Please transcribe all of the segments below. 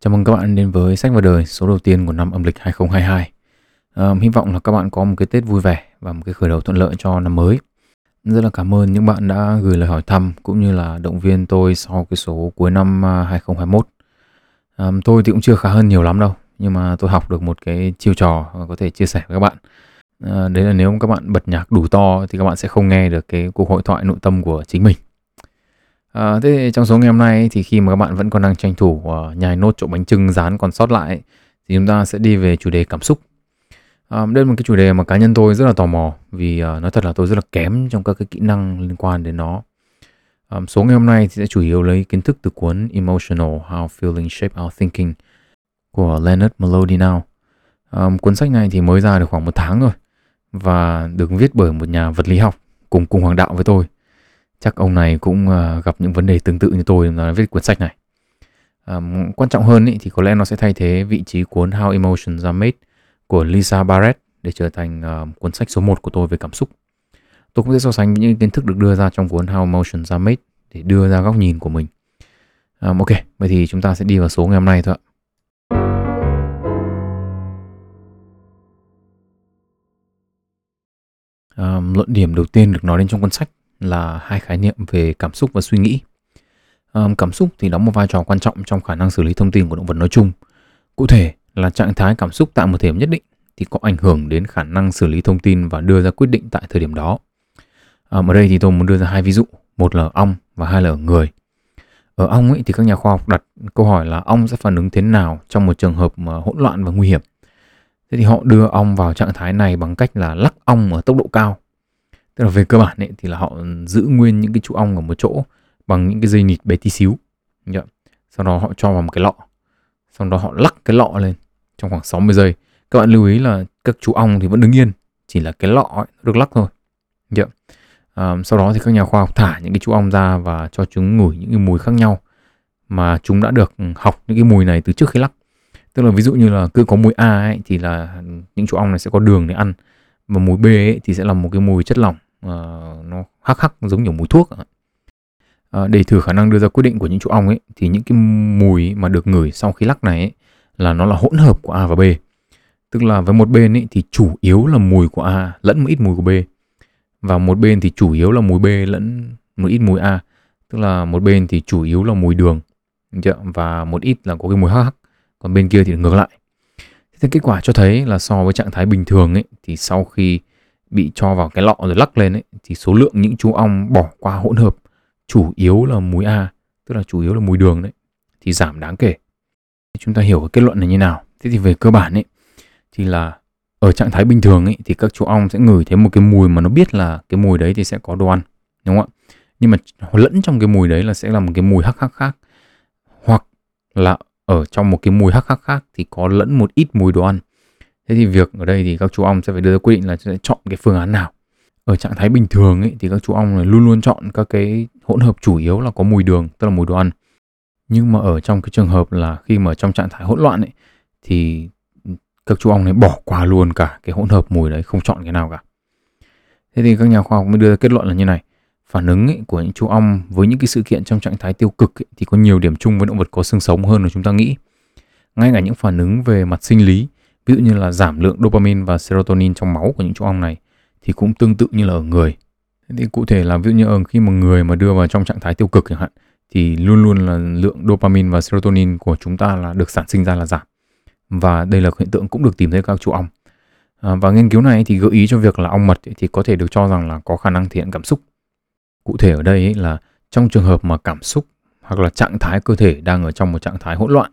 Chào mừng các bạn đến với sách và đời số đầu tiên của năm âm lịch 2022. À, hy vọng là các bạn có một cái Tết vui vẻ và một cái khởi đầu thuận lợi cho năm mới. Rất là cảm ơn những bạn đã gửi lời hỏi thăm cũng như là động viên tôi sau cái số cuối năm à, 2021. À, tôi thì cũng chưa khá hơn nhiều lắm đâu, nhưng mà tôi học được một cái chiêu trò có thể chia sẻ với các bạn. À, đấy là nếu các bạn bật nhạc đủ to thì các bạn sẽ không nghe được cái cuộc hội thoại nội tâm của chính mình. À, thế trong số ngày hôm nay thì khi mà các bạn vẫn còn đang tranh thủ uh, nhai nốt chỗ bánh trưng rán còn sót lại thì chúng ta sẽ đi về chủ đề cảm xúc. À, đây là một cái chủ đề mà cá nhân tôi rất là tò mò vì uh, nói thật là tôi rất là kém trong các cái kỹ năng liên quan đến nó. Um, số ngày hôm nay thì sẽ chủ yếu lấy kiến thức từ cuốn Emotional How Feeling Shape Our Thinking của Leonard Mlodinow. Um, cuốn sách này thì mới ra được khoảng một tháng rồi và được viết bởi một nhà vật lý học cùng cùng hoàng đạo với tôi chắc ông này cũng uh, gặp những vấn đề tương tự như tôi là viết cuốn sách này. Um, quan trọng hơn ý, thì có lẽ nó sẽ thay thế vị trí cuốn How Emotions Are Made của Lisa Barrett để trở thành uh, cuốn sách số 1 của tôi về cảm xúc. Tôi cũng sẽ so sánh những kiến thức được đưa ra trong cuốn How Emotions Are Made để đưa ra góc nhìn của mình. Um, ok vậy thì chúng ta sẽ đi vào số ngày hôm nay thôi ạ. Um, luận điểm đầu tiên được nói đến trong cuốn sách là hai khái niệm về cảm xúc và suy nghĩ. Um, cảm xúc thì đóng một vai trò quan trọng trong khả năng xử lý thông tin của động vật nói chung. Cụ thể là trạng thái cảm xúc tại một thời điểm nhất định thì có ảnh hưởng đến khả năng xử lý thông tin và đưa ra quyết định tại thời điểm đó. Um, ở đây thì tôi muốn đưa ra hai ví dụ, một là ong và hai là ở người. Ở ong ấy thì các nhà khoa học đặt câu hỏi là ong sẽ phản ứng thế nào trong một trường hợp mà hỗn loạn và nguy hiểm. Thế thì họ đưa ong vào trạng thái này bằng cách là lắc ong ở tốc độ cao tức là về cơ bản ấy, thì là họ giữ nguyên những cái chú ong ở một chỗ bằng những cái dây nịt bé tí xíu. Yeah. sau đó họ cho vào một cái lọ. Sau đó họ lắc cái lọ lên trong khoảng 60 giây. Các bạn lưu ý là các chú ong thì vẫn đứng yên chỉ là cái lọ ấy, được lắc thôi. Yeah. à, sau đó thì các nhà khoa học thả những cái chú ong ra và cho chúng ngửi những cái mùi khác nhau mà chúng đã được học những cái mùi này từ trước khi lắc. Tức là ví dụ như là cứ có mùi A ấy, thì là những chú ong này sẽ có đường để ăn và mùi B ấy, thì sẽ là một cái mùi chất lỏng uh, nó hắc hắc giống như mùi thuốc uh, để thử khả năng đưa ra quyết định của những chú ong ấy thì những cái mùi mà được ngửi sau khi lắc này ấy, là nó là hỗn hợp của A và B. Tức là với một bên ấy thì chủ yếu là mùi của A lẫn một ít mùi của B. Và một bên thì chủ yếu là mùi B lẫn một ít mùi A. Tức là một bên thì chủ yếu là mùi đường và một ít là có cái mùi hắc hắc. Còn bên kia thì ngược lại. Thế kết quả cho thấy là so với trạng thái bình thường ấy thì sau khi bị cho vào cái lọ rồi lắc lên ấy, thì số lượng những chú ong bỏ qua hỗn hợp chủ yếu là mùi A, tức là chủ yếu là mùi đường đấy, thì giảm đáng kể. Chúng ta hiểu cái kết luận này như nào. Thế thì về cơ bản ấy, thì là ở trạng thái bình thường ấy, thì các chú ong sẽ ngửi thấy một cái mùi mà nó biết là cái mùi đấy thì sẽ có đồ ăn, đúng không ạ? Nhưng mà lẫn trong cái mùi đấy là sẽ là một cái mùi hắc hắc khác. Hoặc là ở trong một cái mùi hắc hắc khác thì có lẫn một ít mùi đồ ăn thế thì việc ở đây thì các chú ong sẽ phải đưa ra quyết định là sẽ chọn cái phương án nào. Ở trạng thái bình thường ấy, thì các chú ong luôn luôn chọn các cái hỗn hợp chủ yếu là có mùi đường tức là mùi đồ ăn. Nhưng mà ở trong cái trường hợp là khi mà trong trạng thái hỗn loạn ấy thì các chú ong này bỏ qua luôn cả cái hỗn hợp mùi đấy không chọn cái nào cả. Thế thì các nhà khoa học mới đưa ra kết luận là như này. Phản ứng ấy của những chú ong với những cái sự kiện trong trạng thái tiêu cực ấy, thì có nhiều điểm chung với động vật có xương sống hơn là chúng ta nghĩ. Ngay cả những phản ứng về mặt sinh lý ví dụ như là giảm lượng dopamine và serotonin trong máu của những chú ong này thì cũng tương tự như là ở người. Thì cụ thể là ví dụ như ở khi mà người mà đưa vào trong trạng thái tiêu cực chẳng hạn thì luôn luôn là lượng dopamine và serotonin của chúng ta là được sản sinh ra là giảm. Và đây là hiện tượng cũng được tìm thấy các chú ong. À, và nghiên cứu này thì gợi ý cho việc là ong mật thì có thể được cho rằng là có khả năng thể hiện cảm xúc. Cụ thể ở đây là trong trường hợp mà cảm xúc hoặc là trạng thái cơ thể đang ở trong một trạng thái hỗn loạn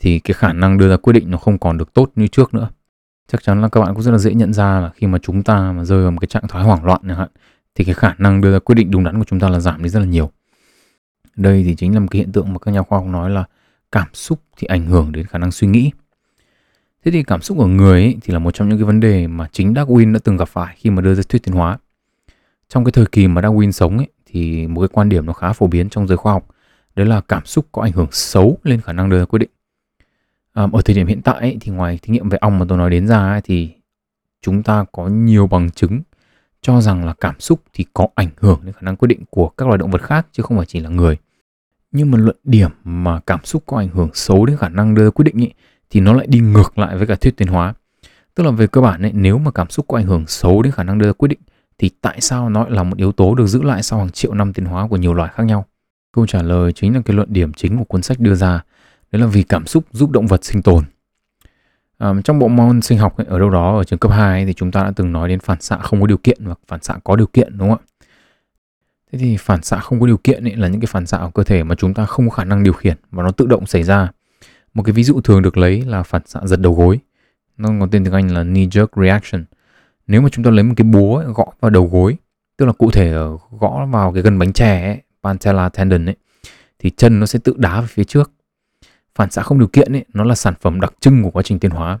thì cái khả năng đưa ra quyết định nó không còn được tốt như trước nữa. Chắc chắn là các bạn cũng rất là dễ nhận ra là khi mà chúng ta mà rơi vào một cái trạng thái hoảng loạn chẳng hạn, thì cái khả năng đưa ra quyết định đúng đắn của chúng ta là giảm đi rất là nhiều. Đây thì chính là một cái hiện tượng mà các nhà khoa học nói là cảm xúc thì ảnh hưởng đến khả năng suy nghĩ. Thế thì cảm xúc của người ấy thì là một trong những cái vấn đề mà chính Darwin đã từng gặp phải khi mà đưa ra thuyết tiến hóa. Trong cái thời kỳ mà Darwin sống ấy, thì một cái quan điểm nó khá phổ biến trong giới khoa học, đấy là cảm xúc có ảnh hưởng xấu lên khả năng đưa ra quyết định um, ở thời điểm hiện tại ấy, thì ngoài thí nghiệm về ong mà tôi nói đến ra ấy, thì chúng ta có nhiều bằng chứng cho rằng là cảm xúc thì có ảnh hưởng đến khả năng quyết định của các loài động vật khác chứ không phải chỉ là người. Nhưng mà luận điểm mà cảm xúc có ảnh hưởng xấu đến khả năng đưa ra quyết định ấy, thì nó lại đi ngược lại với cả thuyết tiến hóa. Tức là về cơ bản ấy, nếu mà cảm xúc có ảnh hưởng xấu đến khả năng đưa ra quyết định thì tại sao nó lại là một yếu tố được giữ lại sau hàng triệu năm tiến hóa của nhiều loài khác nhau? Câu trả lời chính là cái luận điểm chính của cuốn sách đưa ra đấy là vì cảm xúc giúp động vật sinh tồn. À, trong bộ môn sinh học ấy, ở đâu đó ở trường cấp 2 ấy, thì chúng ta đã từng nói đến phản xạ không có điều kiện và phản xạ có điều kiện đúng không ạ? Thế thì phản xạ không có điều kiện ấy là những cái phản xạ của cơ thể mà chúng ta không có khả năng điều khiển và nó tự động xảy ra. Một cái ví dụ thường được lấy là phản xạ giật đầu gối. Nó có tên tiếng Anh là knee jerk reaction. Nếu mà chúng ta lấy một cái búa ấy, gõ vào đầu gối tức là cụ thể ở gõ vào cái gân bánh chè ấy, patella tendon ấy thì chân nó sẽ tự đá về phía trước phản xạ không điều kiện ấy nó là sản phẩm đặc trưng của quá trình tiến hóa.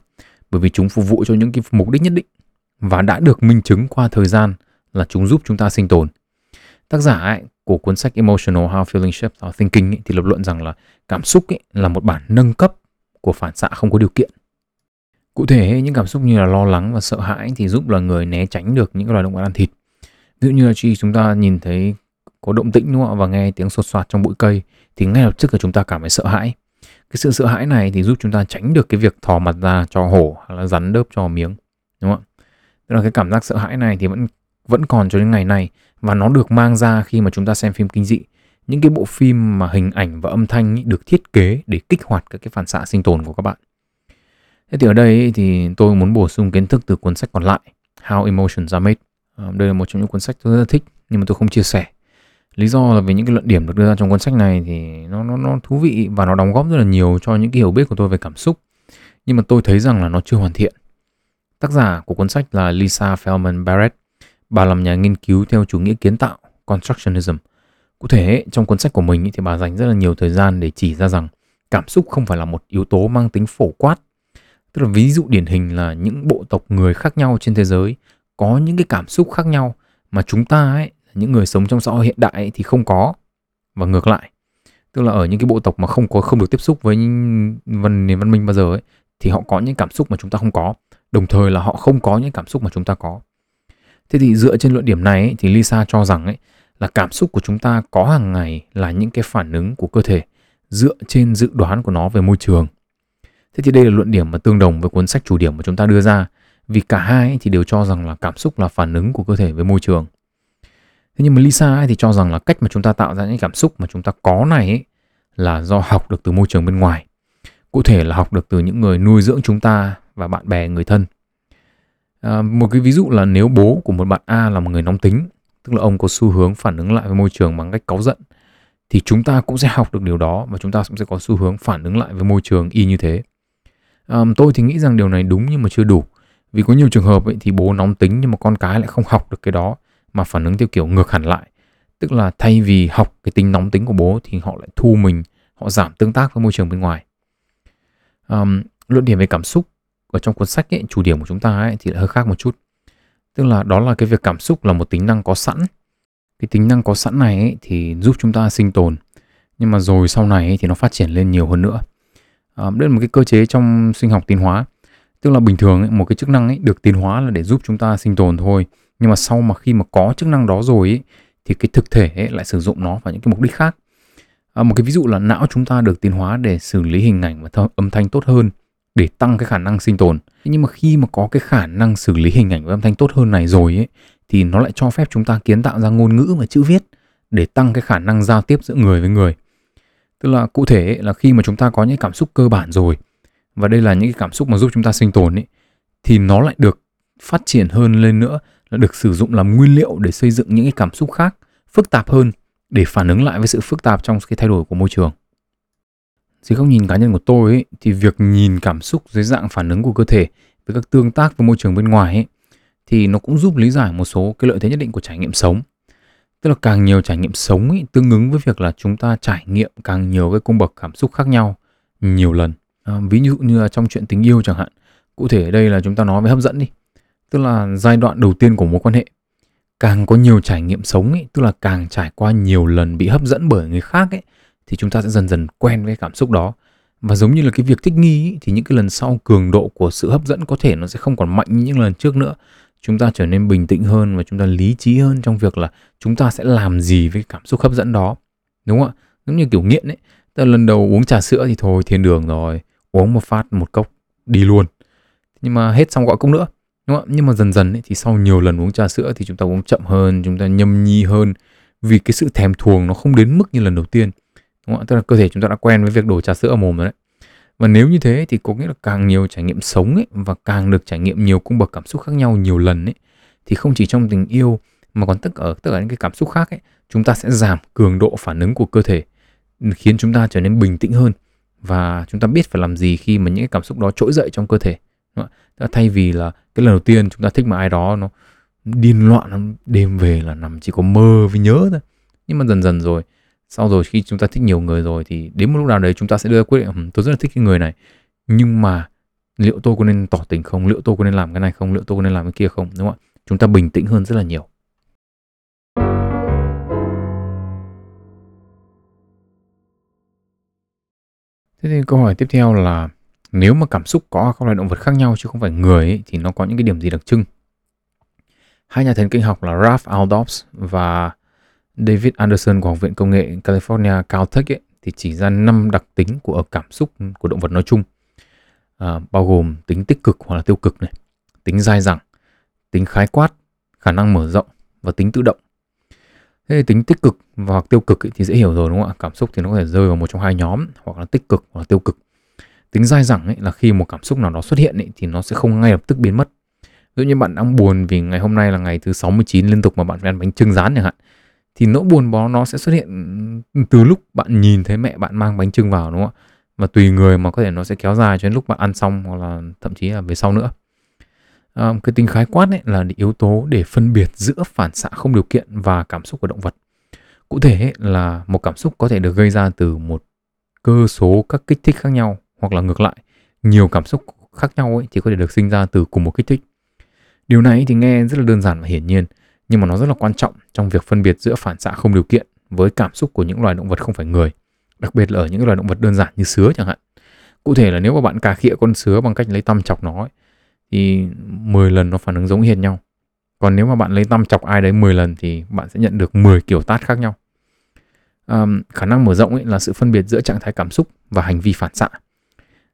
Bởi vì chúng phục vụ cho những cái mục đích nhất định và đã được minh chứng qua thời gian là chúng giúp chúng ta sinh tồn. Tác giả ấy, của cuốn sách Emotional How Feeling Shapes Our Thinking ấy, thì lập luận rằng là cảm xúc ấy, là một bản nâng cấp của phản xạ không có điều kiện. Cụ thể những cảm xúc như là lo lắng và sợ hãi thì giúp là người né tránh được những loài động vật ăn thịt. Ví dụ như là khi chúng ta nhìn thấy có động tĩnh đúng không ạ? Và nghe tiếng sột soạt trong bụi cây thì ngay lập tức là chúng ta cảm thấy sợ hãi cái sự sợ hãi này thì giúp chúng ta tránh được cái việc thò mặt ra cho hổ hoặc là rắn đớp cho miếng đúng không ạ? Tức là cái cảm giác sợ hãi này thì vẫn vẫn còn cho đến ngày nay và nó được mang ra khi mà chúng ta xem phim kinh dị. Những cái bộ phim mà hình ảnh và âm thanh ý, được thiết kế để kích hoạt các cái phản xạ sinh tồn của các bạn. Thế thì ở đây ý, thì tôi muốn bổ sung kiến thức từ cuốn sách còn lại How Emotions Are Made. Ờ, đây là một trong những cuốn sách tôi rất là thích nhưng mà tôi không chia sẻ lý do là vì những cái luận điểm được đưa ra trong cuốn sách này thì nó nó nó thú vị và nó đóng góp rất là nhiều cho những cái hiểu biết của tôi về cảm xúc. Nhưng mà tôi thấy rằng là nó chưa hoàn thiện. Tác giả của cuốn sách là Lisa Feldman Barrett. Bà làm nhà nghiên cứu theo chủ nghĩa kiến tạo, constructionism. Cụ thể, trong cuốn sách của mình thì bà dành rất là nhiều thời gian để chỉ ra rằng cảm xúc không phải là một yếu tố mang tính phổ quát. Tức là ví dụ điển hình là những bộ tộc người khác nhau trên thế giới có những cái cảm xúc khác nhau mà chúng ta ấy những người sống trong xã hội hiện đại ấy, thì không có và ngược lại. Tức là ở những cái bộ tộc mà không có không được tiếp xúc với văn nền văn minh bao giờ ấy thì họ có những cảm xúc mà chúng ta không có. Đồng thời là họ không có những cảm xúc mà chúng ta có. Thế thì dựa trên luận điểm này ấy, thì Lisa cho rằng ấy là cảm xúc của chúng ta có hàng ngày là những cái phản ứng của cơ thể dựa trên dự đoán của nó về môi trường. Thế thì đây là luận điểm mà tương đồng với cuốn sách chủ điểm mà chúng ta đưa ra vì cả hai thì đều cho rằng là cảm xúc là phản ứng của cơ thể với môi trường thế nhưng mà Lisa thì cho rằng là cách mà chúng ta tạo ra những cảm xúc mà chúng ta có này ấy, là do học được từ môi trường bên ngoài. Cụ thể là học được từ những người nuôi dưỡng chúng ta và bạn bè người thân. À, một cái ví dụ là nếu bố của một bạn A là một người nóng tính tức là ông có xu hướng phản ứng lại với môi trường bằng cách cáu giận thì chúng ta cũng sẽ học được điều đó và chúng ta cũng sẽ có xu hướng phản ứng lại với môi trường y như thế. À, tôi thì nghĩ rằng điều này đúng nhưng mà chưa đủ. Vì có nhiều trường hợp ấy, thì bố nóng tính nhưng mà con cái lại không học được cái đó mà phản ứng theo kiểu ngược hẳn lại. Tức là thay vì học cái tính nóng tính của bố thì họ lại thu mình họ giảm tương tác với môi trường bên ngoài. Um, luận điểm về cảm xúc ở trong cuốn sách ấy, chủ điểm của chúng ta ấy, thì lại hơi khác một chút. Tức là đó là cái việc cảm xúc là một tính năng có sẵn. Cái tính năng có sẵn này ấy, thì giúp chúng ta sinh tồn. Nhưng mà rồi sau này ấy, thì nó phát triển lên nhiều hơn nữa. Um, đây là một cái cơ chế trong sinh học tiến hóa. Tức là bình thường ấy, một cái chức năng ấy được tiến hóa là để giúp chúng ta sinh tồn thôi nhưng mà sau mà khi mà có chức năng đó rồi ấy, thì cái thực thể ấy lại sử dụng nó vào những cái mục đích khác. À, một cái ví dụ là não chúng ta được tiến hóa để xử lý hình ảnh và th- âm thanh tốt hơn để tăng cái khả năng sinh tồn. Nhưng mà khi mà có cái khả năng xử lý hình ảnh và âm thanh tốt hơn này rồi ấy thì nó lại cho phép chúng ta kiến tạo ra ngôn ngữ và chữ viết để tăng cái khả năng giao tiếp giữa người với người. Tức là cụ thể ấy, là khi mà chúng ta có những cảm xúc cơ bản rồi và đây là những cái cảm xúc mà giúp chúng ta sinh tồn ấy thì nó lại được phát triển hơn lên nữa là được sử dụng làm nguyên liệu để xây dựng những cái cảm xúc khác phức tạp hơn để phản ứng lại với sự phức tạp trong cái thay đổi của môi trường. Dưới góc nhìn cá nhân của tôi ấy, thì việc nhìn cảm xúc dưới dạng phản ứng của cơ thể với các tương tác với môi trường bên ngoài ấy, thì nó cũng giúp lý giải một số cái lợi thế nhất định của trải nghiệm sống. Tức là càng nhiều trải nghiệm sống ấy, tương ứng với việc là chúng ta trải nghiệm càng nhiều cái cung bậc cảm xúc khác nhau nhiều lần. À, ví dụ như là trong chuyện tình yêu chẳng hạn cụ thể ở đây là chúng ta nói về hấp dẫn đi tức là giai đoạn đầu tiên của mối quan hệ. Càng có nhiều trải nghiệm sống ấy, tức là càng trải qua nhiều lần bị hấp dẫn bởi người khác ấy thì chúng ta sẽ dần dần quen với cảm xúc đó. Và giống như là cái việc thích nghi ý, thì những cái lần sau cường độ của sự hấp dẫn có thể nó sẽ không còn mạnh như những lần trước nữa. Chúng ta trở nên bình tĩnh hơn và chúng ta lý trí hơn trong việc là chúng ta sẽ làm gì với cảm xúc hấp dẫn đó. Đúng không ạ? Giống như kiểu nghiện ấy tức là lần đầu uống trà sữa thì thôi thiên đường rồi uống một phát một cốc đi luôn. Nhưng mà hết xong gọi cốc nữa đúng không? nhưng mà dần dần ấy, thì sau nhiều lần uống trà sữa thì chúng ta uống chậm hơn chúng ta nhâm nhi hơn. Vì cái sự thèm thuồng nó không đến mức như lần đầu tiên. Đúng không? tức là cơ thể chúng ta đã quen với việc đổ trà sữa ở mồm rồi đấy. Và nếu như thế thì có nghĩa là càng nhiều trải nghiệm sống ấy và càng được trải nghiệm nhiều cung bậc cảm xúc khác nhau nhiều lần ấy thì không chỉ trong tình yêu mà còn tất cả tất cả những cái cảm xúc khác ấy chúng ta sẽ giảm cường độ phản ứng của cơ thể khiến chúng ta trở nên bình tĩnh hơn. Và chúng ta biết phải làm gì khi mà những cái cảm xúc đó trỗi dậy trong cơ thể thay vì là cái lần đầu tiên chúng ta thích mà ai đó nó điên loạn đêm về là nằm chỉ có mơ với nhớ thôi. Nhưng mà dần dần rồi, sau rồi khi chúng ta thích nhiều người rồi thì đến một lúc nào đấy chúng ta sẽ đưa ra quyết định tôi rất là thích cái người này, nhưng mà liệu tôi có nên tỏ tình không? Liệu tôi có nên làm cái này không? Liệu tôi có nên làm cái kia không? Đúng không ạ? Chúng ta bình tĩnh hơn rất là nhiều. Thế thì câu hỏi tiếp theo là nếu mà cảm xúc có các loài động vật khác nhau chứ không phải người ấy, thì nó có những cái điểm gì đặc trưng hai nhà thần kinh học là Ralph Aldous và David Anderson của Học viện Công nghệ California Caltech ấy, thì chỉ ra năm đặc tính của cảm xúc của động vật nói chung à, bao gồm tính tích cực hoặc là tiêu cực này, tính dai dẳng, tính khái quát, khả năng mở rộng và tính tự động. Thế thì tính tích cực và hoặc tiêu cực ấy thì dễ hiểu rồi đúng không ạ? Cảm xúc thì nó có thể rơi vào một trong hai nhóm hoặc là tích cực hoặc là tiêu cực. Tính dai dẳng ấy là khi một cảm xúc nào đó xuất hiện ấy thì nó sẽ không ngay lập tức biến mất. Ví dụ như bạn đang buồn vì ngày hôm nay là ngày thứ 69 liên tục mà bạn phải ăn bánh trưng rán chẳng hạn thì nỗi buồn đó nó sẽ xuất hiện từ lúc bạn nhìn thấy mẹ bạn mang bánh trưng vào đúng không ạ? Và tùy người mà có thể nó sẽ kéo dài cho đến lúc bạn ăn xong hoặc là thậm chí là về sau nữa. À, cái tính khái quát ấy là yếu tố để phân biệt giữa phản xạ không điều kiện và cảm xúc của động vật. Cụ thể ấy, là một cảm xúc có thể được gây ra từ một cơ số các kích thích khác nhau hoặc là ngược lại nhiều cảm xúc khác nhau ấy thì có thể được sinh ra từ cùng một kích thích điều này thì nghe rất là đơn giản và hiển nhiên nhưng mà nó rất là quan trọng trong việc phân biệt giữa phản xạ không điều kiện với cảm xúc của những loài động vật không phải người, đặc biệt là ở những loài động vật đơn giản như sứa chẳng hạn. Cụ thể là nếu mà bạn cà khịa con sứa bằng cách lấy tăm chọc nó ấy, thì 10 lần nó phản ứng giống hệt nhau. Còn nếu mà bạn lấy tăm chọc ai đấy 10 lần thì bạn sẽ nhận được 10 kiểu tát khác nhau. Um, khả năng mở rộng ấy là sự phân biệt giữa trạng thái cảm xúc và hành vi phản xạ.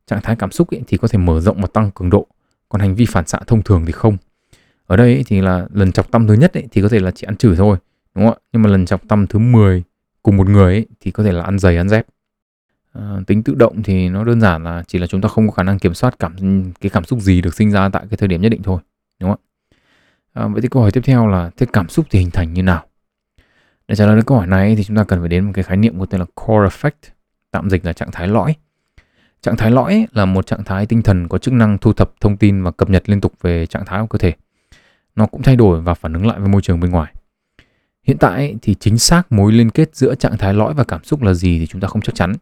Trạng thái cảm xúc ấy thì có thể mở rộng và tăng cường độ, còn hành vi phản xạ thông thường thì không. Ở đây thì là lần chọc tâm thứ nhất ấy, thì có thể là chỉ ăn chửi thôi đúng không ạ? Nhưng mà lần chọc tâm thứ 10 cùng một người ấy, thì có thể là ăn giày ăn dép. À, tính tự động thì nó đơn giản là chỉ là chúng ta không có khả năng kiểm soát cảm cái cảm xúc gì được sinh ra tại cái thời điểm nhất định thôi đúng không ạ? À, vậy thì câu hỏi tiếp theo là thế cảm xúc thì hình thành như nào? Để trả lời được câu hỏi này thì chúng ta cần phải đến một cái khái niệm có tên là core effect tạm dịch là trạng thái lõi trạng thái lõi là một trạng thái tinh thần có chức năng thu thập thông tin và cập nhật liên tục về trạng thái của cơ thể nó cũng thay đổi và phản ứng lại với môi trường bên ngoài. Hiện tại thì chính xác mối liên kết giữa trạng thái lõi và cảm xúc là gì thì chúng ta không chắc chắn.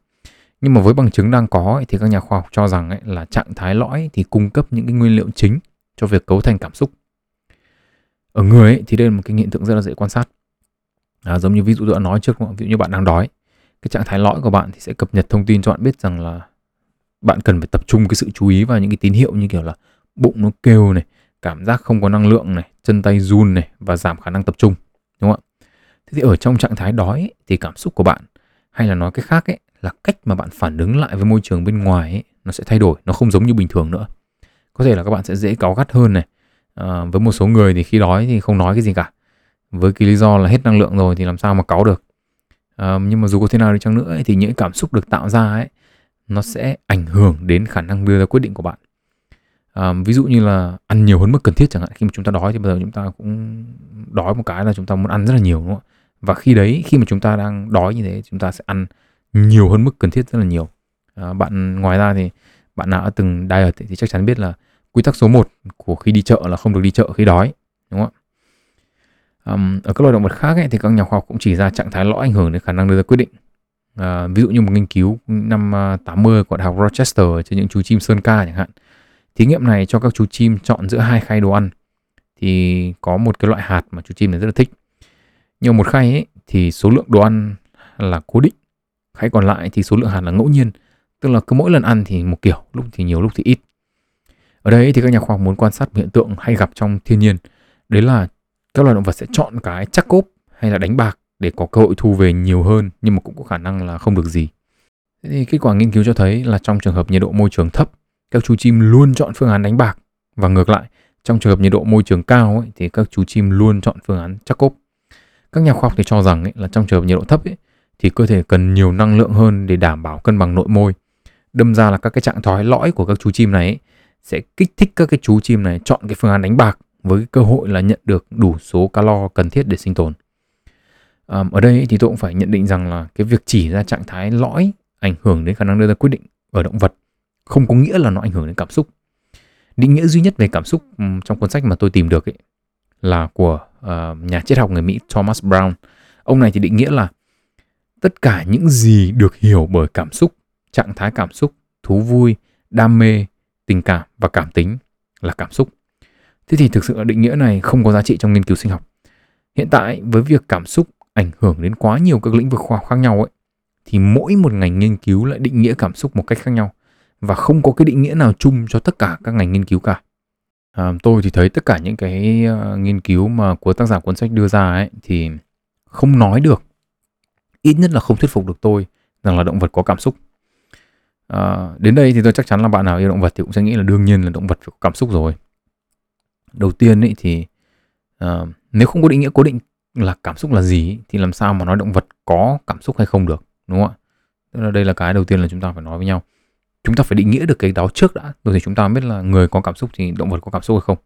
Nhưng mà với bằng chứng đang có thì các nhà khoa học cho rằng là trạng thái lõi thì cung cấp những cái nguyên liệu chính cho việc cấu thành cảm xúc. Ở người thì đây là một cái hiện tượng rất là dễ quan sát. À, giống như ví dụ tôi đã nói trước, ví dụ như bạn đang đói, cái trạng thái lõi của bạn thì sẽ cập nhật thông tin cho bạn biết rằng là bạn cần phải tập trung cái sự chú ý vào những cái tín hiệu như kiểu là bụng nó kêu này, cảm giác không có năng lượng này, chân tay run này và giảm khả năng tập trung, đúng không ạ? Thế thì ở trong trạng thái đói ấy, thì cảm xúc của bạn hay là nói cái khác ấy là cách mà bạn phản ứng lại với môi trường bên ngoài ấy nó sẽ thay đổi, nó không giống như bình thường nữa. Có thể là các bạn sẽ dễ cáu gắt hơn này. À, với một số người thì khi đói thì không nói cái gì cả. Với cái lý do là hết năng lượng rồi thì làm sao mà cáu được. À, nhưng mà dù có thế nào đi chăng nữa ấy, thì những cảm xúc được tạo ra ấy nó sẽ ảnh hưởng đến khả năng đưa ra quyết định của bạn. À, ví dụ như là ăn nhiều hơn mức cần thiết chẳng hạn khi mà chúng ta đói thì bây giờ chúng ta cũng đói một cái là chúng ta muốn ăn rất là nhiều đúng không ạ? Và khi đấy khi mà chúng ta đang đói như thế chúng ta sẽ ăn nhiều hơn mức cần thiết rất là nhiều. À, bạn ngoài ra thì bạn nào đã từng diet thì chắc chắn biết là quy tắc số 1 của khi đi chợ là không được đi chợ khi đói đúng không ạ? Um, ở các loài động vật khác ấy, thì các nhà khoa học cũng chỉ ra trạng thái lõi ảnh hưởng đến khả năng đưa ra quyết định à, ví dụ như một nghiên cứu năm ờ, 80 của đại học Rochester trên những chú chim sơn ca chẳng hạn. Thí nghiệm này cho các chú chim chọn giữa hai khay đồ ăn. Thì có một cái loại hạt mà chú chim này rất là thích. Nhưng một khay ấy thì số lượng đồ ăn là cố định, khay còn lại thì số lượng hạt là ngẫu nhiên, tức là cứ mỗi lần ăn thì một kiểu, lúc thì nhiều lúc thì ít. Ở đây thì các nhà khoa học muốn quan sát một hiện tượng hay gặp trong thiên nhiên, đấy là các loài động vật sẽ chọn cái chắc cốp hay là đánh bạc để có cơ hội thu về nhiều hơn nhưng mà cũng có khả năng là không được gì. Thế thì kết quả nghiên cứu cho thấy là trong trường hợp nhiệt độ môi trường thấp, các chú chim luôn chọn phương án đánh bạc và ngược lại, trong trường hợp nhiệt độ môi trường cao ấy, thì các chú chim luôn chọn phương án chắc cốp. Các nhà khoa học thì cho rằng ấy, là trong trường hợp nhiệt độ thấp ấy, thì cơ thể cần nhiều năng lượng hơn để đảm bảo cân bằng nội môi. Đâm ra là các cái trạng thái lõi của các chú chim này ấy, sẽ kích thích các cái chú chim này chọn cái phương án đánh bạc với cái cơ hội là nhận được đủ số calo cần thiết để sinh tồn. Um, ở đây thì tôi cũng phải nhận định rằng là cái việc chỉ ra trạng thái lõi ảnh hưởng đến khả năng đưa ra quyết định ở động vật không có nghĩa là nó ảnh hưởng đến cảm xúc. Định nghĩa duy nhất về cảm xúc um, trong cuốn sách mà tôi tìm được ấy là của uh, nhà triết học người Mỹ Thomas Brown. Ông này thì định nghĩa là tất cả những gì được hiểu bởi cảm xúc, trạng thái cảm xúc, thú vui, đam mê, tình cảm và cảm tính là cảm xúc. Thế thì thực sự định nghĩa này không có giá trị trong nghiên cứu sinh học. Hiện tại với việc cảm xúc ảnh hưởng đến quá nhiều các lĩnh vực khoa học khác nhau ấy thì mỗi một ngành nghiên cứu lại định nghĩa cảm xúc một cách khác nhau và không có cái định nghĩa nào chung cho tất cả các ngành nghiên cứu cả. À, tôi thì thấy tất cả những cái uh, nghiên cứu mà của tác giả cuốn sách đưa ra ấy thì không nói được ít nhất là không thuyết phục được tôi rằng là động vật có cảm xúc. À, đến đây thì tôi chắc chắn là bạn nào yêu động vật thì cũng sẽ nghĩ là đương nhiên là động vật phải có cảm xúc rồi. Đầu tiên ấy thì uh, nếu không có định nghĩa cố định là cảm xúc là gì thì làm sao mà nói động vật có cảm xúc hay không được, đúng không ạ? Tức là đây là cái đầu tiên là chúng ta phải nói với nhau. Chúng ta phải định nghĩa được cái đó trước đã, rồi thì chúng ta biết là người có cảm xúc thì động vật có cảm xúc hay không.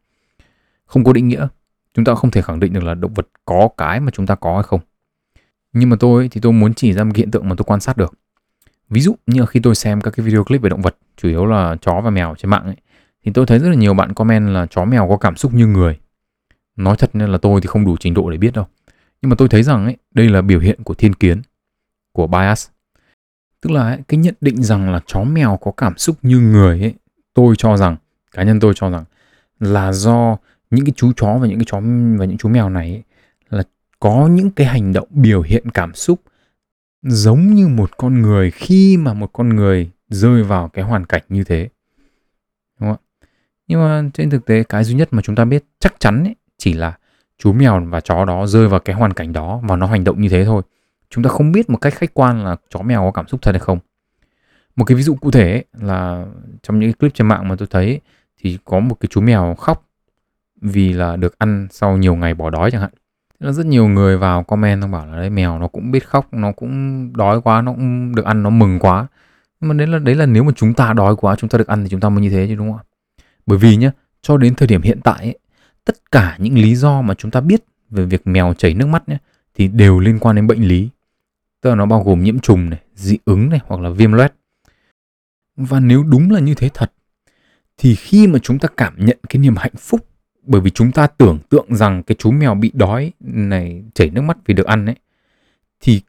Không có định nghĩa, chúng ta không thể khẳng định được là động vật có cái mà chúng ta có hay không. Nhưng mà tôi thì tôi muốn chỉ ra một hiện tượng mà tôi quan sát được. Ví dụ như khi tôi xem các cái video clip về động vật, chủ yếu là chó và mèo trên mạng ấy, thì tôi thấy rất là nhiều bạn comment là chó mèo có cảm xúc như người. Nói thật nên là tôi thì không đủ trình độ để biết đâu nhưng mà tôi thấy rằng ấy, đây là biểu hiện của thiên kiến của bias. Tức là ấy, cái nhận định rằng là chó mèo có cảm xúc như người ấy tôi cho rằng cá nhân tôi cho rằng là do những cái chú chó và những cái chó và những chú mèo này ấy, là có những cái hành động biểu hiện cảm xúc giống như một con người khi mà một con người rơi vào cái hoàn cảnh như thế. Đúng không ạ? Nhưng mà trên thực tế cái duy nhất mà chúng ta biết chắc chắn ấy, chỉ là chú mèo và chó đó rơi vào cái hoàn cảnh đó và nó hành động như thế thôi. Chúng ta không biết một cách khách quan là chó mèo có cảm xúc thật hay không. Một cái ví dụ cụ thể là trong những clip trên mạng mà tôi thấy thì có một cái chú mèo khóc vì là được ăn sau nhiều ngày bỏ đói chẳng hạn. Là rất nhiều người vào comment nó bảo là đấy mèo nó cũng biết khóc nó cũng đói quá nó cũng được ăn nó mừng quá. Nhưng mà đấy là đấy là nếu mà chúng ta đói quá chúng ta được ăn thì chúng ta mới như thế chứ đúng không ạ? Bởi vì nhá cho đến thời điểm hiện tại ấy, tất cả những lý do mà chúng ta biết về việc mèo chảy nước mắt nhé, thì đều liên quan đến bệnh lý. Tức là nó bao gồm nhiễm trùng này, dị ứng này, hoặc là viêm loét. Và nếu đúng là như thế thật, thì khi mà chúng ta cảm nhận cái niềm hạnh phúc, bởi vì chúng ta tưởng tượng rằng cái chú mèo bị đói này, chảy nước mắt vì được ăn ấy, thì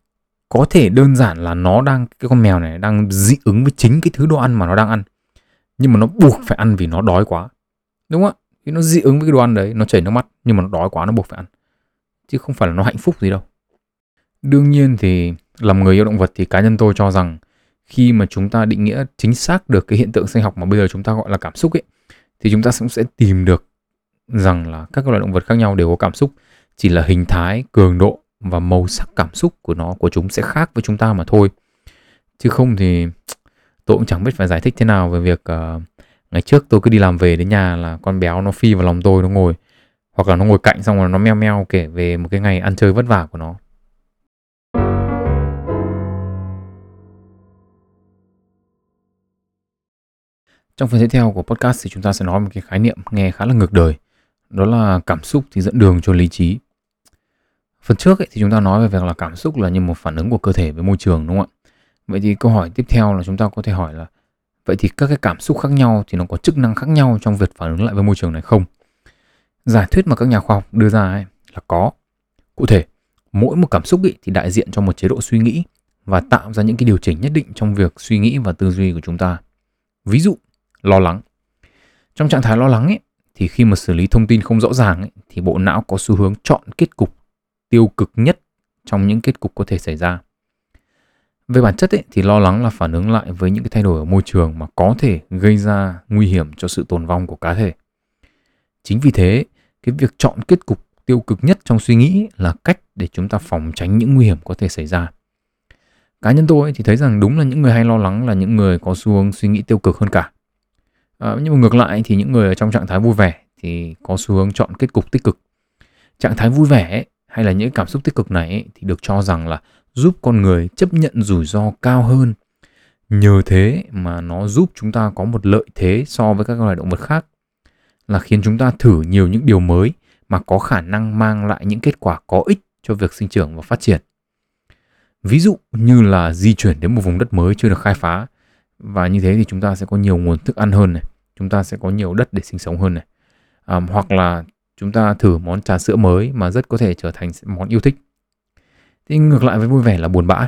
có thể đơn giản là nó đang, cái con mèo này đang dị ứng với chính cái thứ đồ ăn mà nó đang ăn. Nhưng mà nó buộc phải ăn vì nó đói quá. Đúng không ạ? Thì nó dị ứng với cái đồ ăn đấy nó chảy nước mắt nhưng mà nó đói quá nó buộc phải ăn. Chứ không phải là nó hạnh phúc gì đâu. Đương nhiên thì làm người yêu động vật thì cá nhân tôi cho rằng khi mà chúng ta định nghĩa chính xác được cái hiện tượng sinh học mà bây giờ chúng ta gọi là cảm xúc ấy thì chúng ta cũng sẽ tìm được rằng là các loài động vật khác nhau đều có cảm xúc. Chỉ là hình thái cường độ và màu sắc cảm xúc của nó của chúng sẽ khác với chúng ta mà thôi. Chứ không thì tôi cũng chẳng biết phải giải thích thế nào về việc uh, ngày trước tôi cứ đi làm về đến nhà là con béo nó phi vào lòng tôi nó ngồi hoặc là nó ngồi cạnh xong rồi nó meo meo kể về một cái ngày ăn chơi vất vả của nó Trong phần tiếp theo của podcast thì chúng ta sẽ nói một cái khái niệm nghe khá là ngược đời. Đó là cảm xúc thì dẫn đường cho lý trí. Phần trước ấy, thì chúng ta nói về việc là cảm xúc là như một phản ứng của cơ thể với môi trường đúng không ạ? Vậy thì câu hỏi tiếp theo là chúng ta có thể hỏi là Vậy thì các cái cảm xúc khác nhau thì nó có chức năng khác nhau trong việc phản ứng lại với môi trường này không? Giải thuyết mà các nhà khoa học đưa ra ấy là có. Cụ thể, mỗi một cảm xúc ý thì đại diện cho một chế độ suy nghĩ và tạo ra những cái điều chỉnh nhất định trong việc suy nghĩ và tư duy của chúng ta. Ví dụ, lo lắng. Trong trạng thái lo lắng ấy, thì khi mà xử lý thông tin không rõ ràng ấy, thì bộ não có xu hướng chọn kết cục tiêu cực nhất trong những kết cục có thể xảy ra. Về bản chất ấy, thì lo lắng là phản ứng lại với những cái thay đổi ở môi trường mà có thể gây ra nguy hiểm cho sự tồn vong của cá thể. Chính vì thế, cái việc chọn kết cục tiêu cực nhất trong suy nghĩ là cách để chúng ta phòng tránh những nguy hiểm có thể xảy ra. Cá nhân tôi thì thấy rằng đúng là những người hay lo lắng là những người có xu hướng suy nghĩ tiêu cực hơn cả. À, nhưng mà ngược lại thì những người ở trong trạng thái vui vẻ thì có xu hướng chọn kết cục tích cực. Trạng thái vui vẻ ấy, hay là những cảm xúc tích cực này ấy, thì được cho rằng là giúp con người chấp nhận rủi ro cao hơn. Nhờ thế mà nó giúp chúng ta có một lợi thế so với các loài động vật khác là khiến chúng ta thử nhiều những điều mới mà có khả năng mang lại những kết quả có ích cho việc sinh trưởng và phát triển. Ví dụ như là di chuyển đến một vùng đất mới chưa được khai phá và như thế thì chúng ta sẽ có nhiều nguồn thức ăn hơn này chúng ta sẽ có nhiều đất để sinh sống hơn này. À, hoặc là chúng ta thử món trà sữa mới mà rất có thể trở thành món yêu thích thì ngược lại với vui vẻ là buồn bã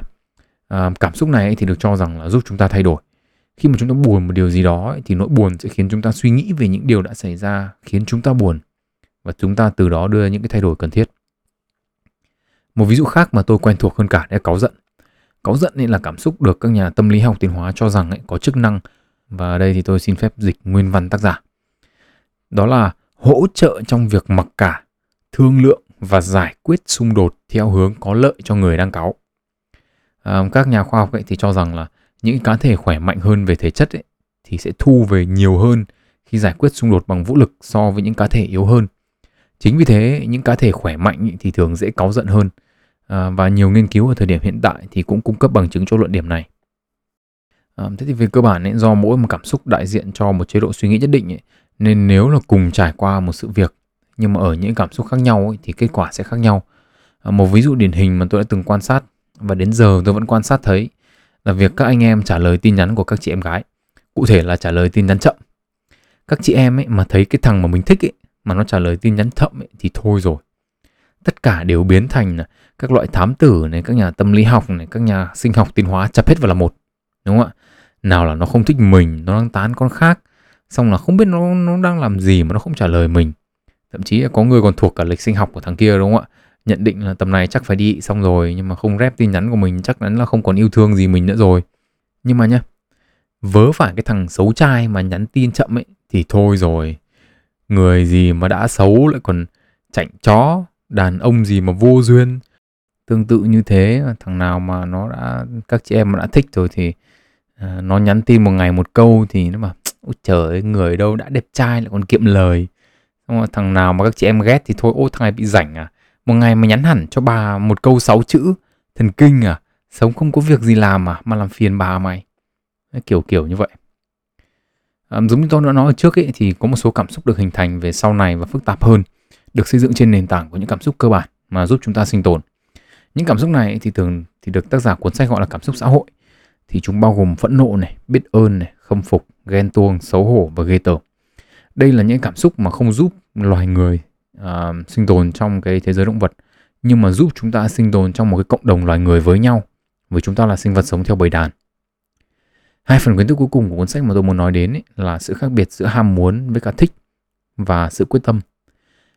à, cảm xúc này thì được cho rằng là giúp chúng ta thay đổi. Khi mà chúng ta buồn một điều gì đó thì nỗi buồn sẽ khiến chúng ta suy nghĩ về những điều đã xảy ra khiến chúng ta buồn. Và chúng ta từ đó đưa những cái thay đổi cần thiết. Một ví dụ khác mà tôi quen thuộc hơn cả là cáu giận. Cáu giận là cảm xúc được các nhà tâm lý học tiến hóa cho rằng ấy, có chức năng. Và ở đây thì tôi xin phép dịch nguyên văn tác giả. Đó là hỗ trợ trong việc mặc cả thương lượng và giải quyết xung đột theo hướng có lợi cho người đang cáu. À, các nhà khoa học ấy thì cho rằng là những cá thể khỏe mạnh hơn về thể chất ấy, thì sẽ thu về nhiều hơn khi giải quyết xung đột bằng vũ lực so với những cá thể yếu hơn. Chính vì thế những cá thể khỏe mạnh thì thường dễ cáu giận hơn. À, và nhiều nghiên cứu ở thời điểm hiện tại thì cũng cung cấp bằng chứng cho luận điểm này. À, thế thì về cơ bản ấy, do mỗi một cảm xúc đại diện cho một chế độ suy nghĩ nhất định ấy, nên nếu là cùng trải qua một sự việc nhưng mà ở những cảm xúc khác nhau ấy, thì kết quả sẽ khác nhau. À, một ví dụ điển hình mà tôi đã từng quan sát và đến giờ tôi vẫn quan sát thấy là việc các anh em trả lời tin nhắn của các chị em gái. Cụ thể là trả lời tin nhắn chậm. Các chị em ấy mà thấy cái thằng mà mình thích ấy mà nó trả lời tin nhắn chậm ấy, thì thôi rồi. Tất cả đều biến thành là các loại thám tử này các nhà tâm lý học này các nhà sinh học tiến hóa chập hết vào là một. Đúng không ạ? Nào là nó không thích mình nó đang tán con khác xong là không biết nó nó đang làm gì mà nó không trả lời mình thậm chí có người còn thuộc cả lịch sinh học của thằng kia đúng không ạ? Nhận định là tầm này chắc phải đi xong rồi nhưng mà không rep tin nhắn của mình chắc chắn là không còn yêu thương gì mình nữa rồi. Nhưng mà nhá vớ phải cái thằng xấu trai mà nhắn tin chậm ấy thì thôi rồi. Người gì mà đã xấu lại còn chảnh chó đàn ông gì mà vô duyên. Tương tự như thế thằng nào mà nó đã các chị em mà đã thích rồi thì à, nó nhắn tin một ngày một câu thì nó mà ôi trời ơi người đâu đã đẹp trai lại còn kiệm lời rồi thằng nào mà các chị em ghét thì thôi ô thằng này bị rảnh à? Một ngày mà nhắn hẳn cho bà một câu sáu chữ thần kinh à? Sống không có việc gì làm à? Mà làm phiền bà mày. Kiểu kiểu như vậy. À, giống như tôi đã nói ở trước ấy, thì có một số cảm xúc được hình thành về sau này và phức tạp hơn được xây dựng trên nền tảng của những cảm xúc cơ bản mà giúp chúng ta sinh tồn. Những cảm xúc này thì thường thì được tác giả cuốn sách gọi là cảm xúc xã hội. Thì chúng bao gồm phẫn nộ này biết ơn này khâm phục ghen tuông xấu hổ và ghê tởm. Đây là những cảm xúc mà không giúp loài người uh, sinh tồn trong cái thế giới động vật. Nhưng mà giúp chúng ta sinh tồn trong một cái cộng đồng loài người với nhau vì chúng ta là sinh vật sống theo bầy đàn. Hai phần kiến thức cuối cùng của cuốn sách mà tôi muốn nói đến ấy, là sự khác biệt giữa ham muốn với cả thích và sự quyết tâm.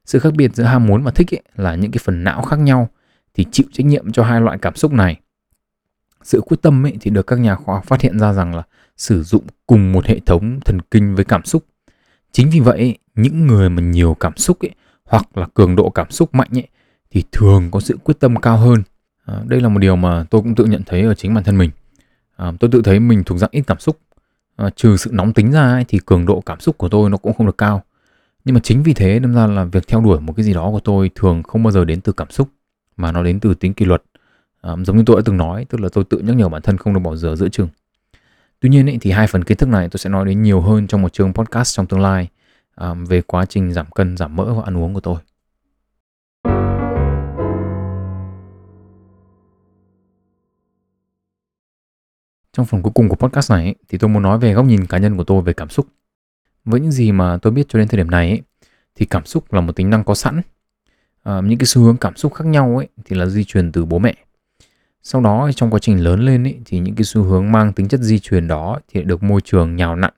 Sự khác biệt giữa ham muốn và thích ấy, là những cái phần não khác nhau thì chịu trách nhiệm cho hai loại cảm xúc này. Sự quyết tâm ấy thì được các nhà khoa học phát hiện ra rằng là sử dụng cùng một hệ thống thần kinh với cảm xúc chính vì vậy những người mà nhiều cảm xúc ấy hoặc là cường độ cảm xúc mạnh ấy thì thường có sự quyết tâm cao hơn. À, đây là một điều mà tôi cũng tự nhận thấy ở chính bản thân mình. À, tôi tự thấy mình thuộc dạng ít cảm xúc. À, trừ sự nóng tính ra ấy, thì cường độ cảm xúc của tôi nó cũng không được cao. Nhưng mà chính vì thế đâm ra là việc theo đuổi một cái gì đó của tôi thường không bao giờ đến từ cảm xúc mà nó đến từ tính kỷ luật. À, giống như tôi đã từng nói tức là tôi tự nhắc nhở bản thân không được bỏ dở giữa chừng tuy nhiên ấy, thì hai phần kiến thức này tôi sẽ nói đến nhiều hơn trong một chương podcast trong tương lai um, về quá trình giảm cân giảm mỡ và ăn uống của tôi Trong phần cuối cùng của podcast này thì tôi muốn nói về góc nhìn cá nhân của tôi về cảm xúc. Với những gì mà tôi biết cho đến thời điểm này thì cảm xúc là một tính năng có sẵn. À, những cái xu hướng cảm xúc khác nhau ấy thì là di truyền từ bố mẹ. Sau đó trong quá trình lớn lên ý, thì những cái xu hướng mang tính chất di truyền đó thì được môi trường nhào nặn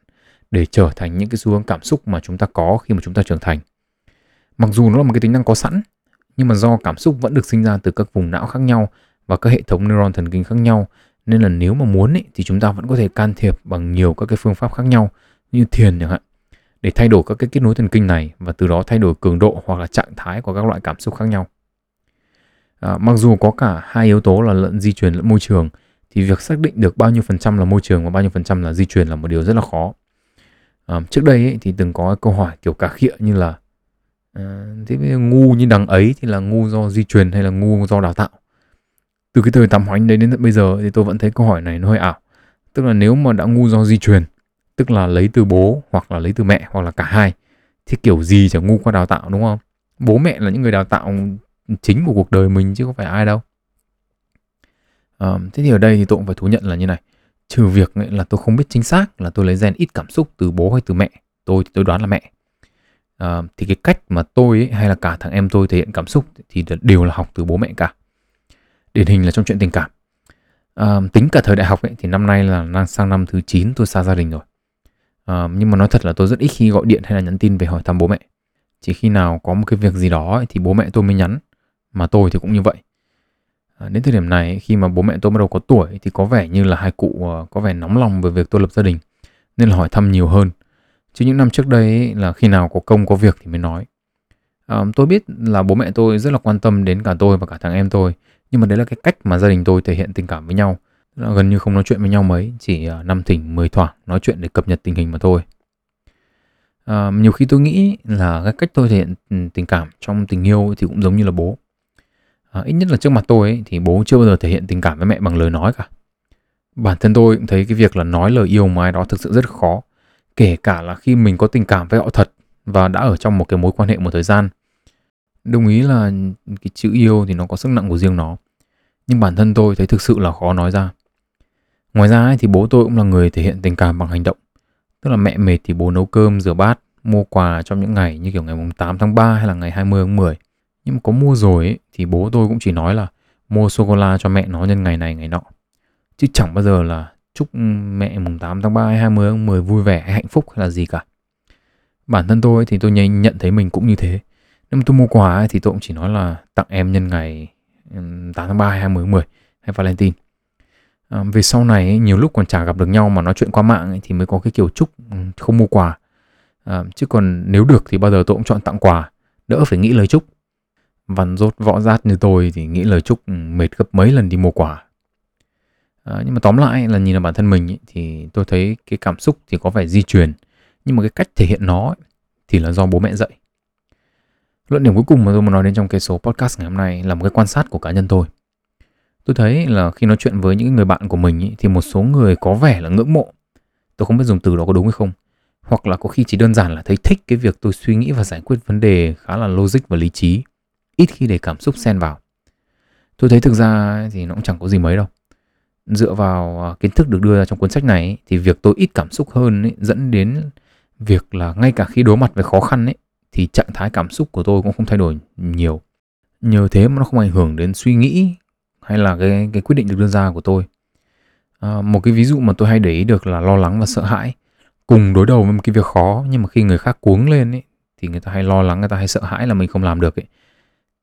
để trở thành những cái xu hướng cảm xúc mà chúng ta có khi mà chúng ta trưởng thành. Mặc dù nó là một cái tính năng có sẵn, nhưng mà do cảm xúc vẫn được sinh ra từ các vùng não khác nhau và các hệ thống neuron thần kinh khác nhau nên là nếu mà muốn ý, thì chúng ta vẫn có thể can thiệp bằng nhiều các cái phương pháp khác nhau như thiền chẳng hạn để thay đổi các cái kết nối thần kinh này và từ đó thay đổi cường độ hoặc là trạng thái của các loại cảm xúc khác nhau. À, mặc dù có cả hai yếu tố là lẫn di truyền lẫn môi trường thì việc xác định được bao nhiêu phần trăm là môi trường và bao nhiêu phần trăm là di truyền là một điều rất là khó. À, trước đây ấy, thì từng có câu hỏi kiểu cả khịa như là à, thế ngu như đằng ấy thì là ngu do di truyền hay là ngu do đào tạo? Từ cái thời tạm hoánh đấy đến tận bây giờ thì tôi vẫn thấy câu hỏi này nó hơi ảo. Tức là nếu mà đã ngu do di truyền tức là lấy từ bố hoặc là lấy từ mẹ hoặc là cả hai thì kiểu gì chẳng ngu qua đào tạo đúng không? Bố mẹ là những người đào tạo chính của cuộc đời mình chứ không phải ai đâu. À, thế thì ở đây thì tôi cũng phải thú nhận là như này. Trừ việc là tôi không biết chính xác là tôi lấy gen ít cảm xúc từ bố hay từ mẹ. Tôi tôi đoán là mẹ. À, thì cái cách mà tôi ấy, hay là cả thằng em tôi thể hiện cảm xúc thì đều là học từ bố mẹ cả. Điển hình là trong chuyện tình cảm. À, tính cả thời đại học ấy, thì năm nay là đang sang năm thứ 9 tôi xa gia đình rồi. À, nhưng mà nói thật là tôi rất ít khi gọi điện hay là nhắn tin về hỏi thăm bố mẹ. Chỉ khi nào có một cái việc gì đó ấy, thì bố mẹ tôi mới nhắn mà tôi thì cũng như vậy. À, đến thời điểm này khi mà bố mẹ tôi bắt đầu có tuổi thì có vẻ như là hai cụ à, có vẻ nóng lòng về việc tôi lập gia đình nên là hỏi thăm nhiều hơn. Chứ những năm trước đây ấy, là khi nào có công có việc thì mới nói. À, tôi biết là bố mẹ tôi rất là quan tâm đến cả tôi và cả thằng em tôi nhưng mà đấy là cái cách mà gia đình tôi thể hiện tình cảm với nhau. Là gần như không nói chuyện với nhau mấy chỉ à, năm thỉnh mười thoảng nói chuyện để cập nhật tình hình mà thôi. À, nhiều khi tôi nghĩ là cái cách tôi thể hiện ừ, tình cảm trong tình yêu thì cũng giống như là bố à, ít nhất là trước mặt tôi ấy, thì bố chưa bao giờ thể hiện tình cảm với mẹ bằng lời nói cả. Bản thân tôi cũng thấy cái việc là nói lời yêu mà ai đó thực sự rất khó kể cả là khi mình có tình cảm với họ thật và đã ở trong một cái mối quan hệ một thời gian. Đồng ý là cái chữ yêu thì nó có sức nặng của riêng nó nhưng bản thân tôi thấy thực sự là khó nói ra. Ngoài ra ấy, thì bố tôi cũng là người thể hiện tình cảm bằng hành động tức là mẹ mệt thì bố nấu cơm rửa bát mua quà trong những ngày như kiểu ngày 8 tháng 3 hay là ngày 20 tháng 10 nhưng mà có mua rồi ấy, thì bố tôi cũng chỉ nói là mua sô cô la cho mẹ nó nhân ngày này ngày nọ. Chứ chẳng bao giờ là chúc mẹ mùng 8 tháng 3 hay 20 tháng 10 vui vẻ hay hạnh phúc hay là gì cả. Bản thân tôi thì tôi nhận thấy mình cũng như thế. Nếu mà tôi mua quà ấy, thì tôi cũng chỉ nói là tặng em nhân ngày 8 tháng 3 hay 20 tháng 10 hay Valentine. À, về sau này ấy, nhiều lúc còn chả gặp được nhau mà nói chuyện qua mạng ấy, thì mới có cái kiểu chúc không mua quà. À, chứ còn nếu được thì bao giờ tôi cũng chọn tặng quà. Đỡ phải nghĩ lời chúc văn rốt võ rát như tôi thì nghĩ lời chúc ừ, mệt gấp mấy lần đi mua quà. À, nhưng mà tóm lại là nhìn vào bản thân mình ý, thì tôi thấy cái cảm xúc thì có vẻ di truyền nhưng mà cái cách thể hiện nó ấy, thì là do bố mẹ dạy. Luận điểm cuối cùng mà tôi muốn nói đến trong cái số podcast ngày hôm nay là một cái quan sát của cá nhân tôi. Tôi thấy là khi nói chuyện với những người bạn của mình ý, thì một số người có vẻ là ngưỡng mộ. Tôi không biết dùng từ đó có đúng hay không hoặc là có khi chỉ đơn giản là thấy thích cái việc tôi suy nghĩ và giải quyết vấn đề khá là logic và lý trí ít khi để cảm xúc xen vào. Tôi thấy thực ra thì nó cũng chẳng có gì mấy đâu. Dựa vào à, kiến thức được đưa ra trong cuốn sách này thì việc tôi ít cảm xúc hơn ấy, dẫn đến việc là ngay cả khi đối mặt với khó khăn ấy thì trạng thái cảm xúc của tôi cũng không thay đổi nhiều. Nhờ thế mà nó không ảnh hưởng đến suy nghĩ hay là cái cái quyết định được đưa ra của tôi. À, một cái ví dụ mà tôi hay để ý được là lo lắng và sợ hãi. Cùng đối đầu với một cái việc khó nhưng mà khi người khác cuống lên ấy thì người ta hay lo lắng người ta hay sợ hãi là mình không làm được ấy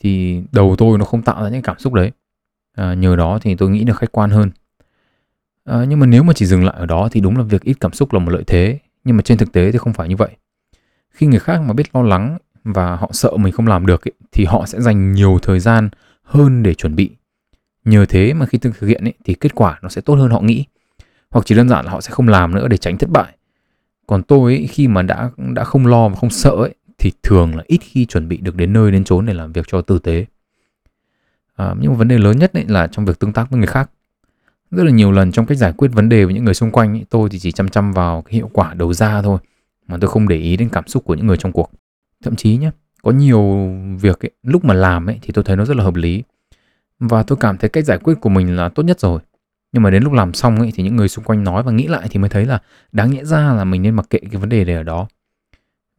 thì đầu tôi nó không tạo ra những cảm xúc đấy. À, nhờ đó thì tôi nghĩ được khách quan hơn. À, nhưng mà nếu mà chỉ dừng lại ở đó thì đúng là việc ít cảm xúc là một lợi thế. Nhưng mà trên thực tế thì không phải như vậy. Khi người khác mà biết lo lắng và họ sợ mình không làm được ấy, thì họ sẽ dành nhiều thời gian hơn để chuẩn bị. Nhờ thế mà khi thực hiện ấy, thì kết quả nó sẽ tốt hơn họ nghĩ. Hoặc chỉ đơn giản là họ sẽ không làm nữa để tránh thất bại. Còn tôi ấy, khi mà đã đã không lo và không sợ ấy, thì thường là ít khi chuẩn bị được đến nơi đến chốn để làm việc cho tử tế. À, nhưng mà vấn đề lớn nhất ấy là trong việc tương tác với người khác. Rất là nhiều lần trong cách giải quyết vấn đề với những người xung quanh ấy, tôi thì chỉ chăm chăm vào cái hiệu quả đầu ra thôi mà tôi không để ý đến cảm xúc của những người trong cuộc. Thậm chí nhé có nhiều việc ấy, lúc mà làm ấy thì tôi thấy nó rất là hợp lý. Và tôi cảm thấy cách giải quyết của mình là tốt nhất rồi. Nhưng mà đến lúc làm xong ấy thì những người xung quanh nói và nghĩ lại thì mới thấy là đáng nhẽ ra là mình nên mặc kệ cái vấn đề này ở đó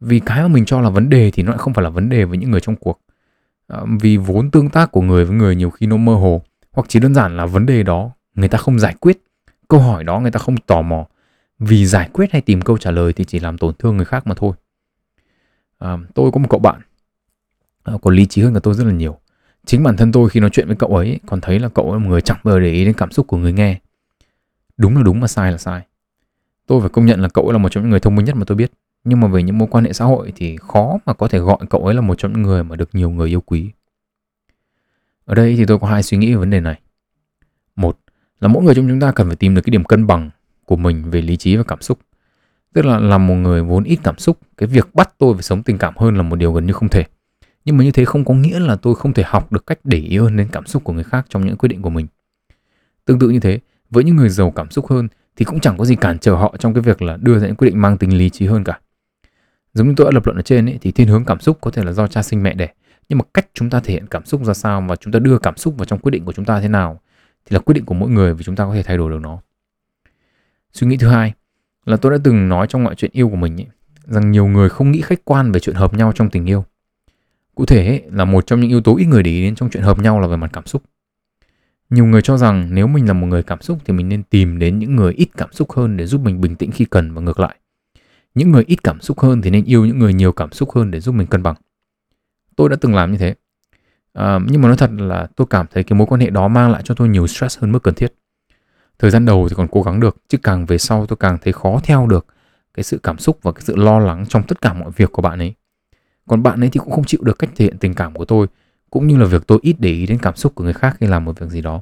vì cái mà mình cho là vấn đề thì nó lại không phải là vấn đề với những người trong cuộc. À, vì vốn tương tác của người với người nhiều khi nó mơ hồ hoặc chỉ đơn giản là vấn đề đó người ta không giải quyết câu hỏi đó người ta không tò mò. Vì giải quyết hay tìm câu trả lời thì chỉ làm tổn thương người khác mà thôi. À, tôi có một cậu bạn à, có lý trí hơn cả tôi rất là nhiều. Chính bản thân tôi khi nói chuyện với cậu ấy còn thấy là cậu ấy là một người chẳng bao giờ để ý đến cảm xúc của người nghe. Đúng là đúng mà sai là sai. Tôi phải công nhận là cậu ấy là một trong những người thông minh nhất mà tôi biết nhưng mà về những mối quan hệ xã hội thì khó mà có thể gọi cậu ấy là một trong những người mà được nhiều người yêu quý. Ở đây thì tôi có hai suy nghĩ về vấn đề này. Một là mỗi người trong chúng ta cần phải tìm được cái điểm cân bằng của mình về lý trí và cảm xúc. Tức là làm một người vốn ít cảm xúc, cái việc bắt tôi phải sống tình cảm hơn là một điều gần như không thể. Nhưng mà như thế không có nghĩa là tôi không thể học được cách để ý hơn đến cảm xúc của người khác trong những quyết định của mình. Tương tự như thế, với những người giàu cảm xúc hơn thì cũng chẳng có gì cản trở họ trong cái việc là đưa ra những quyết định mang tính lý trí hơn cả. Giống như tôi đã lập luận ở trên ấy, thì thiên hướng cảm xúc có thể là do cha sinh mẹ đẻ, nhưng mà cách chúng ta thể hiện cảm xúc ra sao và chúng ta đưa cảm xúc vào trong quyết định của chúng ta thế nào thì là quyết định của mỗi người vì chúng ta có thể thay đổi được nó. Suy nghĩ thứ hai là tôi đã từng nói trong mọi chuyện yêu của mình ấy, rằng nhiều người không nghĩ khách quan về chuyện hợp nhau trong tình yêu. Cụ thể ấy, là một trong những yếu tố ít người để ý đến trong chuyện hợp nhau là về mặt cảm xúc. Nhiều người cho rằng nếu mình là một người cảm xúc thì mình nên tìm đến những người ít cảm xúc hơn để giúp mình bình tĩnh khi cần và ngược lại. Những người ít cảm xúc hơn thì nên yêu những người nhiều cảm xúc hơn để giúp mình cân bằng. Tôi đã từng làm như thế. À, nhưng mà nói thật là tôi cảm thấy cái mối quan hệ đó mang lại cho tôi nhiều stress hơn mức cần thiết. Thời gian đầu thì còn cố gắng được, chứ càng về sau tôi càng thấy khó theo được cái sự cảm xúc và cái sự lo lắng trong tất cả mọi việc của bạn ấy. Còn bạn ấy thì cũng không chịu được cách thể hiện tình cảm của tôi cũng như là việc tôi ít để ý đến cảm xúc của người khác khi làm một việc gì đó.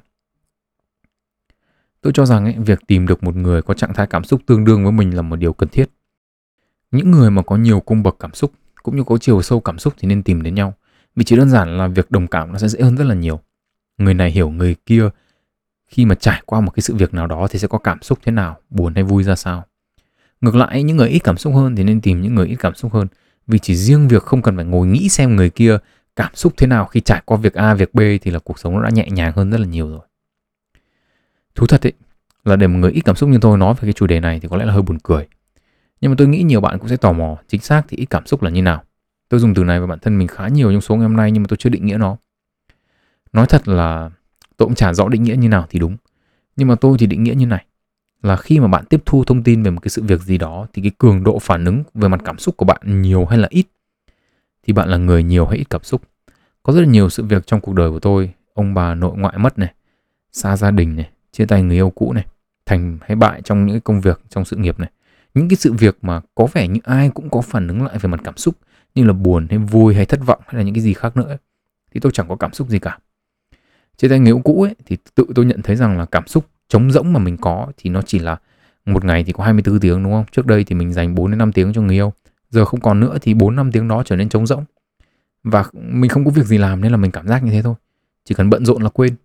Tôi cho rằng ấy, việc tìm được một người có trạng thái cảm xúc tương đương với mình là một điều cần thiết. Những người mà có nhiều cung bậc cảm xúc cũng như có chiều sâu cảm xúc thì nên tìm đến nhau. Vì chỉ đơn giản là việc đồng cảm nó sẽ dễ hơn rất là nhiều. Người này hiểu người kia khi mà trải qua một cái sự việc nào đó thì sẽ có cảm xúc thế nào, buồn hay vui ra sao. Ngược lại, những người ít cảm xúc hơn thì nên tìm những người ít cảm xúc hơn. Vì chỉ riêng việc không cần phải ngồi nghĩ xem người kia cảm xúc thế nào khi trải qua việc A, việc B thì là cuộc sống nó đã nhẹ nhàng hơn rất là nhiều rồi. Thú thật ấy, là để một người ít cảm xúc như tôi nói về cái chủ đề này thì có lẽ là hơi buồn cười. Nhưng mà tôi nghĩ nhiều bạn cũng sẽ tò mò chính xác thì ít cảm xúc là như nào. Tôi dùng từ này với bản thân mình khá nhiều trong số ngày hôm nay nhưng mà tôi chưa định nghĩa nó. Nói thật là tôi cũng chả rõ định nghĩa như nào thì đúng. Nhưng mà tôi thì định nghĩa như này. Là khi mà bạn tiếp thu thông tin về một cái sự việc gì đó thì cái cường độ phản ứng về mặt cảm xúc của bạn nhiều hay là ít thì bạn là người nhiều hay ít cảm xúc. Có rất là nhiều sự việc trong cuộc đời của tôi, ông bà nội ngoại mất này, xa gia đình này, chia tay người yêu cũ này, thành hay bại trong những công việc, trong sự nghiệp này. Những cái sự việc mà có vẻ như ai cũng có phản ứng lại về mặt cảm xúc, như là buồn hay vui hay thất vọng hay là những cái gì khác nữa thì tôi chẳng có cảm xúc gì cả. Trên tay người cũ ấy, thì tự tôi nhận thấy rằng là cảm xúc trống rỗng mà mình có thì nó chỉ là một ngày thì có 24 tiếng, đúng không? Trước đây thì mình dành 4 đến 5 tiếng cho người yêu, giờ không còn nữa thì 4 năm tiếng đó trở nên trống rỗng và mình không có việc gì làm nên là mình cảm giác như thế thôi, chỉ cần bận rộn là quên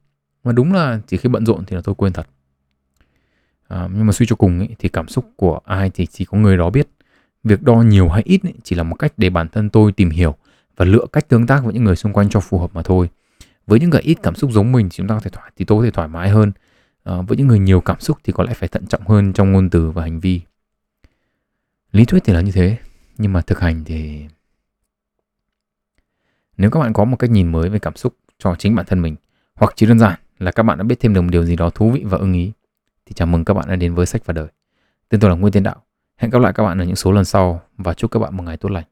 mà đúng là chỉ khi bận rộn thì là tôi quên thật à, nhưng mà suy cho cùng ý, thì cảm xúc của ai thì chỉ có người đó biết. Việc đo nhiều hay ít ý, chỉ là một cách để bản thân tôi tìm hiểu và lựa cách tương tác với những người xung quanh cho phù hợp mà thôi. Với những người ít cảm xúc giống mình thì chúng ta có thể thoải thì tôi có thể thoải mái hơn. À, với những người nhiều cảm xúc thì có lẽ phải thận trọng hơn trong ngôn từ và hành vi. Lý thuyết thì là như thế nhưng mà thực hành thì nếu các bạn có một cách nhìn mới về cảm xúc cho chính bản thân mình hoặc chỉ đơn giản là các bạn đã biết thêm được một điều gì đó thú vị và ưng ý thì chào mừng các bạn đã đến với sách và đời. Tên tôi là Nguyễn Tiến Đạo. Hẹn gặp lại các bạn ở những số lần sau và chúc các bạn một ngày tốt lành.